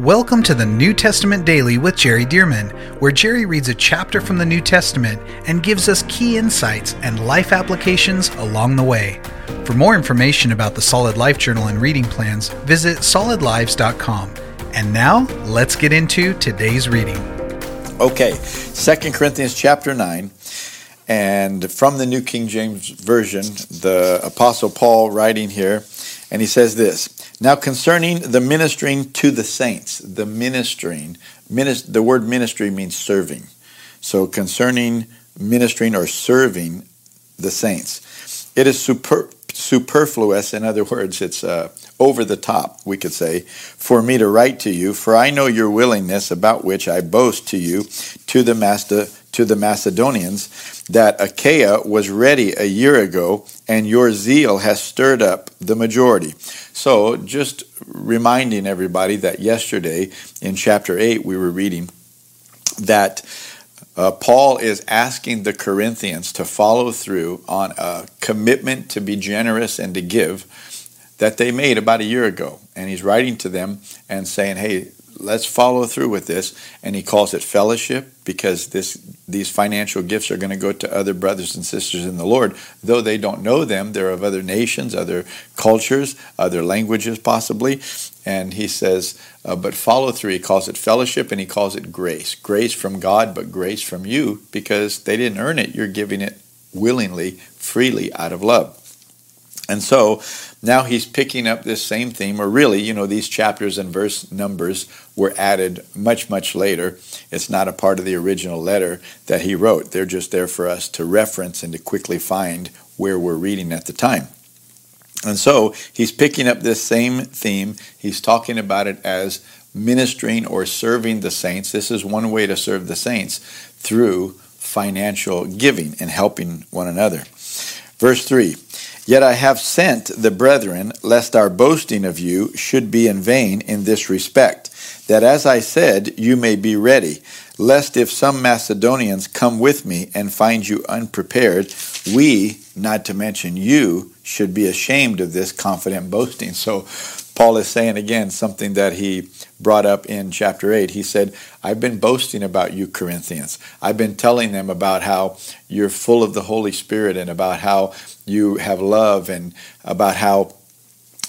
Welcome to the New Testament Daily with Jerry Dirmann, where Jerry reads a chapter from the New Testament and gives us key insights and life applications along the way. For more information about the Solid Life Journal and reading plans, visit solidlives.com. And now, let's get into today's reading. Okay, Second Corinthians chapter 9. And from the New King James Version, the Apostle Paul writing here, and he says this Now concerning the ministering to the saints, the ministering, minis- the word ministry means serving. So concerning ministering or serving the saints, it is super, superfluous. In other words, it's uh, over the top, we could say, for me to write to you, for I know your willingness about which I boast to you, to the master, to the Macedonians, that Achaia was ready a year ago, and your zeal has stirred up the majority. So, just reminding everybody that yesterday in chapter 8 we were reading that uh, Paul is asking the Corinthians to follow through on a commitment to be generous and to give that they made about a year ago. And he's writing to them and saying, hey, let's follow through with this. And he calls it fellowship because this these financial gifts are going to go to other brothers and sisters in the Lord. Though they don't know them, they're of other nations, other cultures, other languages possibly. And he says, uh, but follow through. He calls it fellowship and he calls it grace. Grace from God, but grace from you because they didn't earn it. You're giving it willingly, freely out of love. And so now he's picking up this same theme, or really, you know, these chapters and verse numbers were added much, much later. It's not a part of the original letter that he wrote. They're just there for us to reference and to quickly find where we're reading at the time. And so he's picking up this same theme. He's talking about it as ministering or serving the saints. This is one way to serve the saints through financial giving and helping one another. Verse 3 Yet I have sent the brethren, lest our boasting of you should be in vain in this respect, that as I said, you may be ready, lest if some Macedonians come with me and find you unprepared, we, not to mention you, should be ashamed of this confident boasting. So Paul is saying again something that he brought up in chapter 8. He said, I've been boasting about you, Corinthians. I've been telling them about how you're full of the Holy Spirit and about how you have love and about how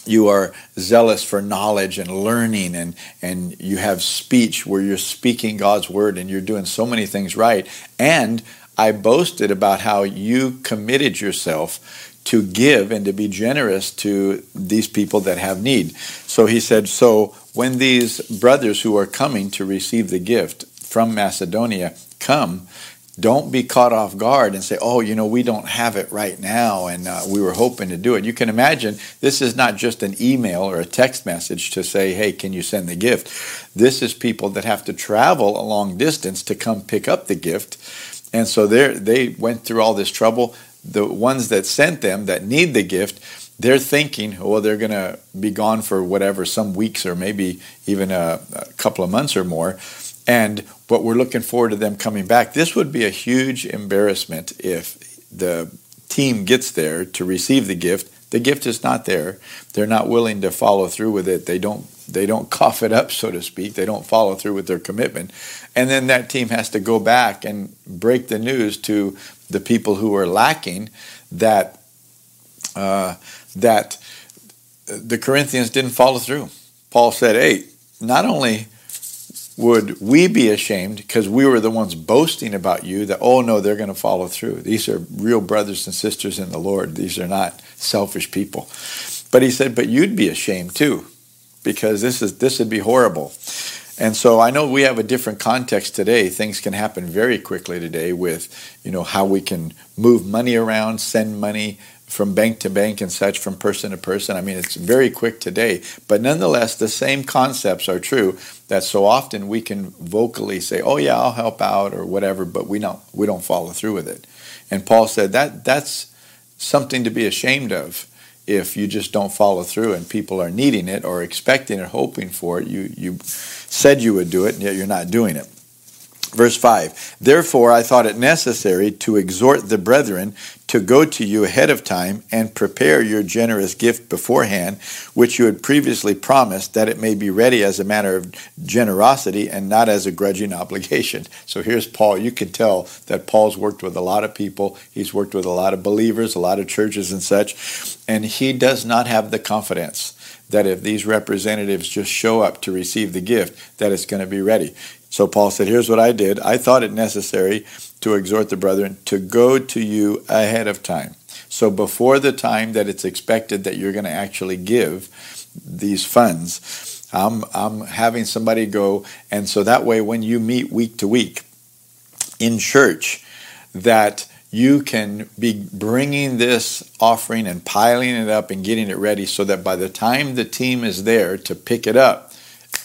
you are zealous for knowledge and learning and, and you have speech where you're speaking God's word and you're doing so many things right. And I boasted about how you committed yourself to give and to be generous to these people that have need. So he said, So when these brothers who are coming to receive the gift from Macedonia come, don't be caught off guard and say, oh, you know, we don't have it right now and uh, we were hoping to do it. You can imagine this is not just an email or a text message to say, hey, can you send the gift? This is people that have to travel a long distance to come pick up the gift. And so they went through all this trouble the ones that sent them that need the gift, they're thinking, well, they're going to be gone for whatever, some weeks or maybe even a, a, couple of months or more. And but we're looking forward to them coming back. This would be a huge embarrassment if the team gets there to receive the gift. The gift is not there. They're not willing to follow through with it. They don't they don't cough it up, so to speak. They don't follow through with their commitment. And then that team has to go back and break the news to the people who are lacking that uh, that the Corinthians didn't follow through. Paul said, "Hey, not only would we be ashamed because we were the ones boasting about you that oh no they're going to follow through. These are real brothers and sisters in the lord. These are not selfish people but he said but you'd be ashamed too because this is this would be horrible and so I know we have a different context today. Things can happen very quickly today with, you know, how we can move money around, send money from bank to bank and such, from person to person. I mean, it's very quick today. But nonetheless, the same concepts are true that so often we can vocally say, "Oh yeah, I'll help out" or whatever, but we don't we don't follow through with it. And Paul said that that's something to be ashamed of if you just don't follow through and people are needing it or expecting it, hoping for it. You you said you would do it, and yet you're not doing it. Verse 5 Therefore I thought it necessary to exhort the brethren to go to you ahead of time and prepare your generous gift beforehand, which you had previously promised, that it may be ready as a matter of generosity and not as a grudging obligation. So here's Paul. You can tell that Paul's worked with a lot of people, he's worked with a lot of believers, a lot of churches and such, and he does not have the confidence that if these representatives just show up to receive the gift, that it's going to be ready. So Paul said, Here's what I did. I thought it necessary to exhort the brethren to go to you ahead of time. So before the time that it's expected that you're going to actually give these funds, I'm, I'm having somebody go. And so that way, when you meet week to week in church, that you can be bringing this offering and piling it up and getting it ready so that by the time the team is there to pick it up,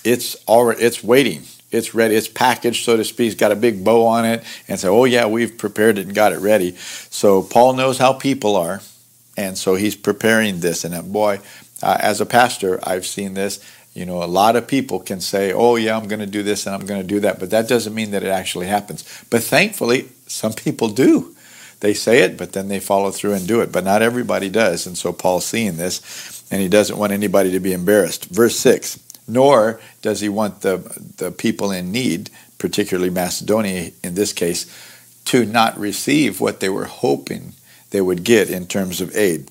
it's already it's waiting it's ready. It's packaged, so to speak. It's got a big bow on it, and say, "Oh yeah, we've prepared it and got it ready." So Paul knows how people are, and so he's preparing this. And uh, boy, uh, as a pastor, I've seen this. You know, a lot of people can say, "Oh yeah, I'm going to do this and I'm going to do that," but that doesn't mean that it actually happens. But thankfully, some people do. They say it, but then they follow through and do it. But not everybody does, and so Paul's seeing this, and he doesn't want anybody to be embarrassed. Verse six nor does he want the, the people in need, particularly Macedonia in this case, to not receive what they were hoping they would get in terms of aid.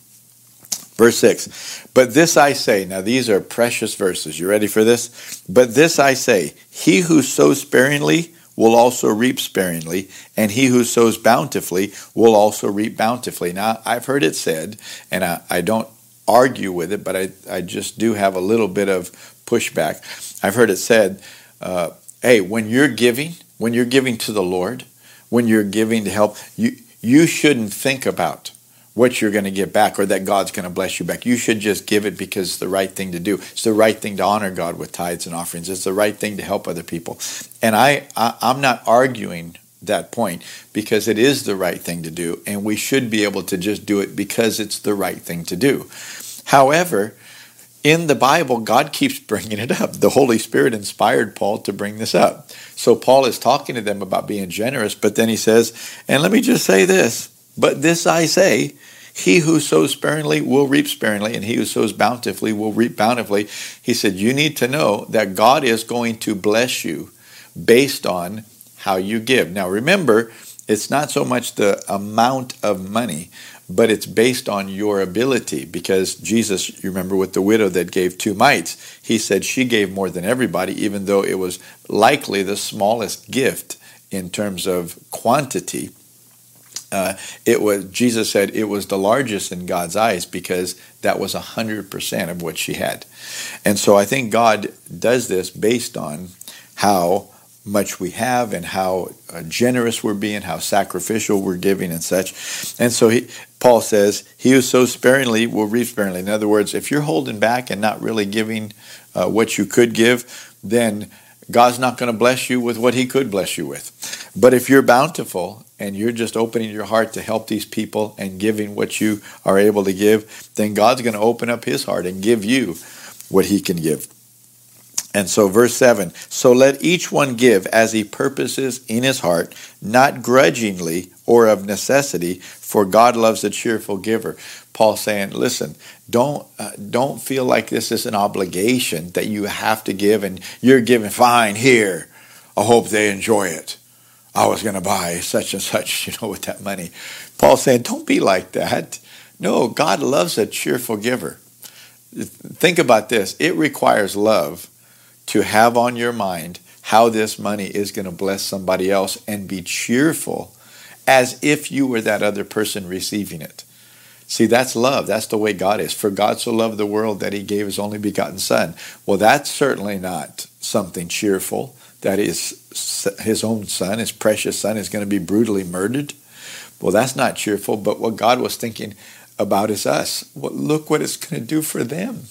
Verse 6 But this I say, now these are precious verses. You ready for this? But this I say, he who sows sparingly will also reap sparingly, and he who sows bountifully will also reap bountifully. Now, I've heard it said, and I, I don't argue with it, but I, I just do have a little bit of pushback. I've heard it said, uh, hey, when you're giving, when you're giving to the Lord, when you're giving to help, you, you shouldn't think about what you're going to get back or that God's going to bless you back. You should just give it because it's the right thing to do. It's the right thing to honor God with tithes and offerings. It's the right thing to help other people. And I, I I'm not arguing that point because it is the right thing to do and we should be able to just do it because it's the right thing to do. However, in the Bible, God keeps bringing it up. The Holy Spirit inspired Paul to bring this up. So Paul is talking to them about being generous, but then he says, and let me just say this, but this I say, he who sows sparingly will reap sparingly, and he who sows bountifully will reap bountifully. He said, You need to know that God is going to bless you based on how you give. Now remember, it's not so much the amount of money, but it's based on your ability because Jesus, you remember with the widow that gave two mites, he said she gave more than everybody, even though it was likely the smallest gift in terms of quantity. Uh, it was Jesus said it was the largest in God's eyes because that was hundred percent of what she had, and so I think God does this based on how much we have and how uh, generous we're being, how sacrificial we're giving, and such. And so he, Paul says, He who sows sparingly will reap sparingly. In other words, if you're holding back and not really giving uh, what you could give, then God's not going to bless you with what He could bless you with. But if you're bountiful and you're just opening your heart to help these people and giving what you are able to give, then God's going to open up His heart and give you what He can give. And so, verse 7 So let each one give as he purposes in his heart, not grudgingly or of necessity, for God loves a cheerful giver. Paul saying, listen, don't uh, don't feel like this is an obligation that you have to give and you're giving fine here. I hope they enjoy it. I was going to buy such and such, you know, with that money. Paul saying, don't be like that. No, God loves a cheerful giver. Think about this. It requires love to have on your mind how this money is going to bless somebody else and be cheerful as if you were that other person receiving it. See, that's love. That's the way God is. For God so loved the world that he gave his only begotten Son. Well, that's certainly not something cheerful. That is, his own son, his precious son, is going to be brutally murdered. Well, that's not cheerful. But what God was thinking about is us. Well, look what it's going to do for them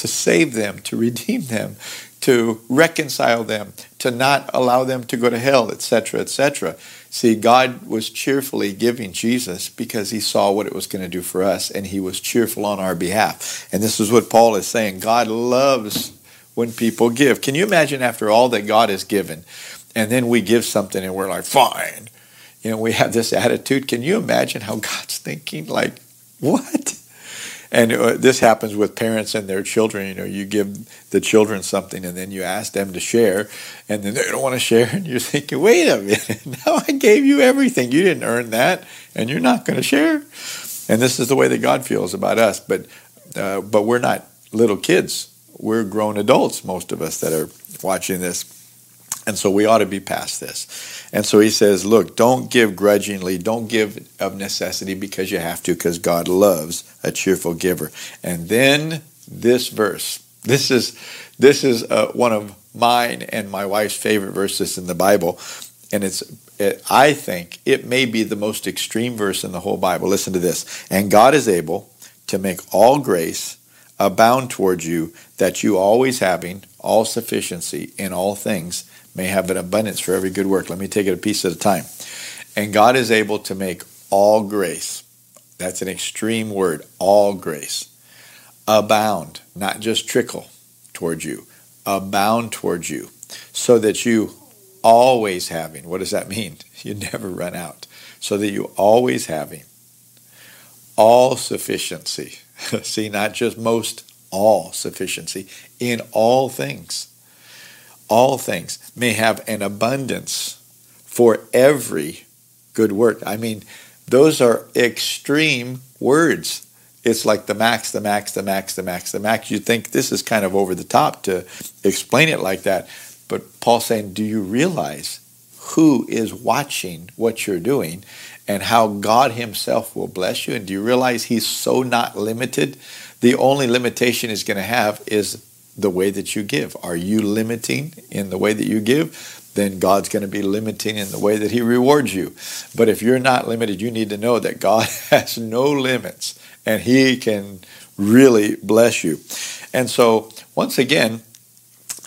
to save them, to redeem them, to reconcile them, to not allow them to go to hell, etc., etc. See, God was cheerfully giving Jesus because he saw what it was going to do for us, and he was cheerful on our behalf. And this is what Paul is saying God loves when people give. Can you imagine after all that God has given, and then we give something and we're like, fine. You know, we have this attitude. Can you imagine how God's thinking? Like, what? And uh, this happens with parents and their children. You know, you give the children something and then you ask them to share, and then they don't want to share, and you're thinking, wait a minute, now I gave you everything. You didn't earn that, and you're not going to share. And this is the way that God feels about us. But, uh, but we're not little kids. We're grown adults, most of us that are watching this. And so we ought to be past this. And so he says, look, don't give grudgingly, don't give of necessity because you have to, because God loves a cheerful giver. And then this verse. This is this is uh, one of mine and my wife's favorite verses in the Bible, and it's it, I think it may be the most extreme verse in the whole Bible. Listen to this: and God is able to make all grace abound towards you, that you always having all sufficiency in all things may have an abundance for every good work. Let me take it a piece at a time. And God is able to make all grace, that's an extreme word, all grace, abound, not just trickle towards you, abound towards you, so that you always having, what does that mean? You never run out. So that you always having all sufficiency. See, not just most, all sufficiency in all things all things may have an abundance for every good work. I mean, those are extreme words. It's like the max, the max, the max, the max, the max. You think this is kind of over the top to explain it like that. But Paul's saying, do you realize who is watching what you're doing and how God Himself will bless you? And do you realize He's so not limited? The only limitation He's going to have is the way that you give. Are you limiting in the way that you give? Then God's going to be limiting in the way that He rewards you. But if you're not limited, you need to know that God has no limits and He can really bless you. And so, once again,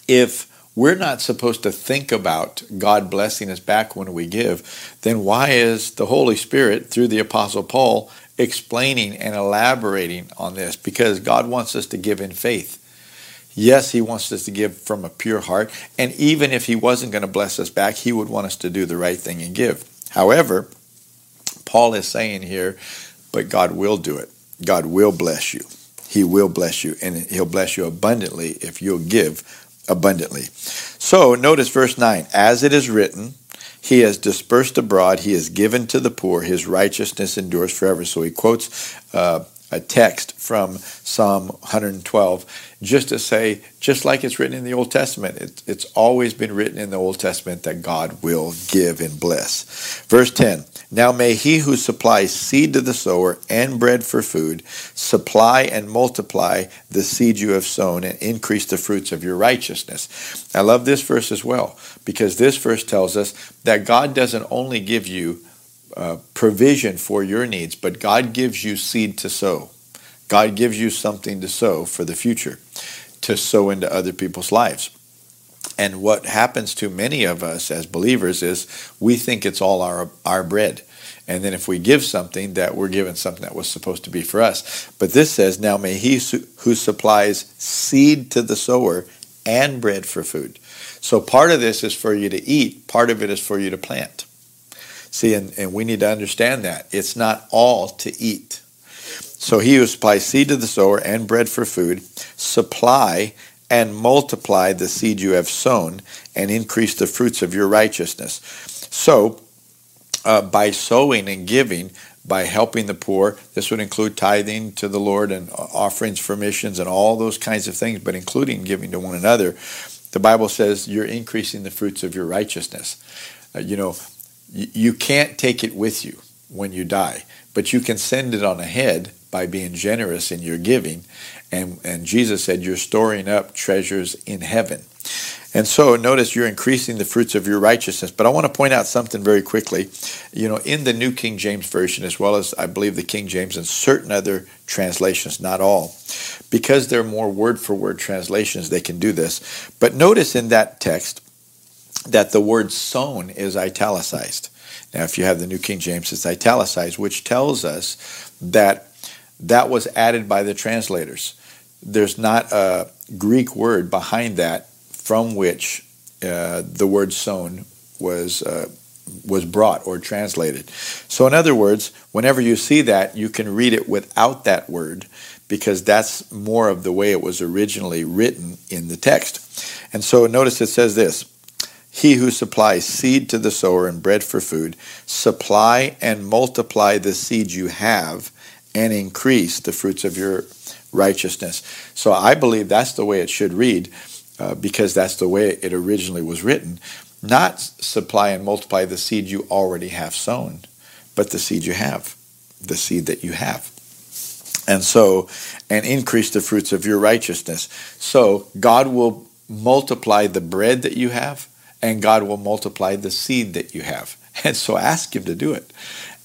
if we're not supposed to think about God blessing us back when we give, then why is the Holy Spirit, through the Apostle Paul, explaining and elaborating on this? Because God wants us to give in faith. Yes, he wants us to give from a pure heart. And even if he wasn't going to bless us back, he would want us to do the right thing and give. However, Paul is saying here, but God will do it. God will bless you. He will bless you, and he'll bless you abundantly if you'll give abundantly. So notice verse 9 As it is written, he has dispersed abroad, he has given to the poor, his righteousness endures forever. So he quotes uh, a text from Psalm 112 just to say, just like it's written in the Old Testament, it, it's always been written in the Old Testament that God will give and bless. Verse 10 Now may he who supplies seed to the sower and bread for food supply and multiply the seed you have sown and increase the fruits of your righteousness. I love this verse as well because this verse tells us that God doesn't only give you uh, provision for your needs, but God gives you seed to sow. God gives you something to sow for the future, to sow into other people's lives. And what happens to many of us as believers is we think it's all our, our bread. And then if we give something, that we're given something that was supposed to be for us. But this says, Now may he who supplies seed to the sower and bread for food. So part of this is for you to eat, part of it is for you to plant. See, and, and we need to understand that. It's not all to eat. So he who supplies seed to the sower and bread for food, supply and multiply the seed you have sown and increase the fruits of your righteousness. So, uh, by sowing and giving, by helping the poor, this would include tithing to the Lord and offerings for missions and all those kinds of things, but including giving to one another. The Bible says you're increasing the fruits of your righteousness. Uh, you know, you can't take it with you when you die, but you can send it on ahead by being generous in your giving. And, and Jesus said, You're storing up treasures in heaven. And so notice you're increasing the fruits of your righteousness. But I want to point out something very quickly. You know, in the New King James Version, as well as I believe the King James and certain other translations, not all, because they're more word for word translations, they can do this. But notice in that text, that the word sown is italicized. Now, if you have the New King James, it's italicized, which tells us that that was added by the translators. There's not a Greek word behind that from which uh, the word sown was uh, was brought or translated. So, in other words, whenever you see that, you can read it without that word because that's more of the way it was originally written in the text. And so, notice it says this He who supplies seed to the sower and bread for food, supply and multiply the seed you have and increase the fruits of your righteousness. So, I believe that's the way it should read. Uh, because that's the way it originally was written not supply and multiply the seed you already have sown, but the seed you have, the seed that you have. And so, and increase the fruits of your righteousness. So, God will multiply the bread that you have, and God will multiply the seed that you have. And so, ask Him to do it.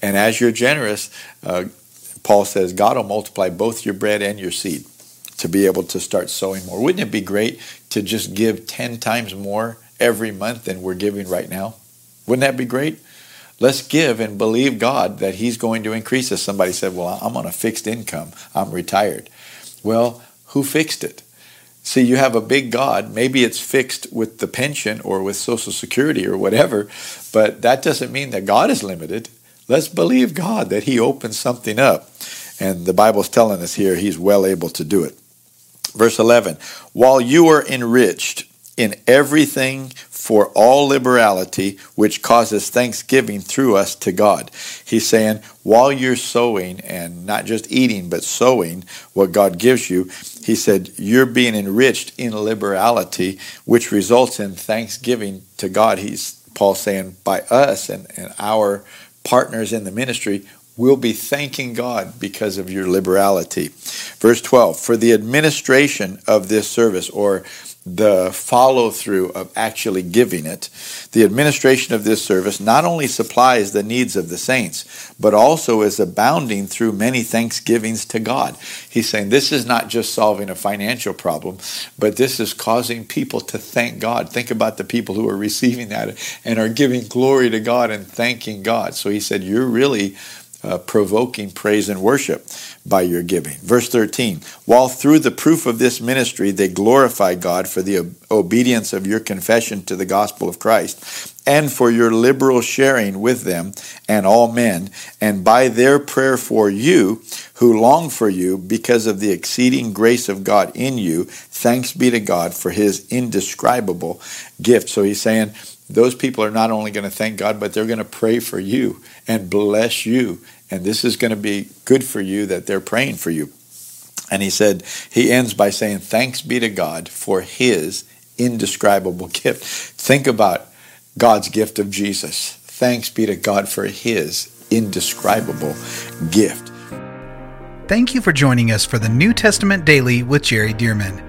And as you're generous, uh, Paul says, God will multiply both your bread and your seed to be able to start sowing more. Wouldn't it be great to just give 10 times more every month than we're giving right now? Wouldn't that be great? Let's give and believe God that He's going to increase us. Somebody said, Well, I'm on a fixed income, I'm retired. Well, who fixed it? See, you have a big God. Maybe it's fixed with the pension or with Social Security or whatever, but that doesn't mean that God is limited. Let's believe God that He opens something up. And the Bible's telling us here He's well able to do it. Verse 11 While you are enriched in everything for all liberality, which causes thanksgiving through us to God. He's saying, while you're sowing and not just eating, but sowing what God gives you, he said, you're being enriched in liberality, which results in thanksgiving to God. He's Paul saying, by us and, and our partners in the ministry, we'll be thanking God because of your liberality. Verse 12, for the administration of this service, or the follow through of actually giving it. The administration of this service not only supplies the needs of the saints, but also is abounding through many thanksgivings to God. He's saying this is not just solving a financial problem, but this is causing people to thank God. Think about the people who are receiving that and are giving glory to God and thanking God. So he said, You're really uh, provoking praise and worship by your giving. Verse 13, while through the proof of this ministry they glorify God for the obedience of your confession to the gospel of Christ and for your liberal sharing with them and all men, and by their prayer for you who long for you because of the exceeding grace of God in you, thanks be to God for his indescribable gift. So he's saying, those people are not only going to thank God, but they're going to pray for you and bless you. And this is going to be good for you that they're praying for you. And he said, he ends by saying, Thanks be to God for his indescribable gift. Think about God's gift of Jesus. Thanks be to God for his indescribable gift. Thank you for joining us for the New Testament Daily with Jerry Dirmann.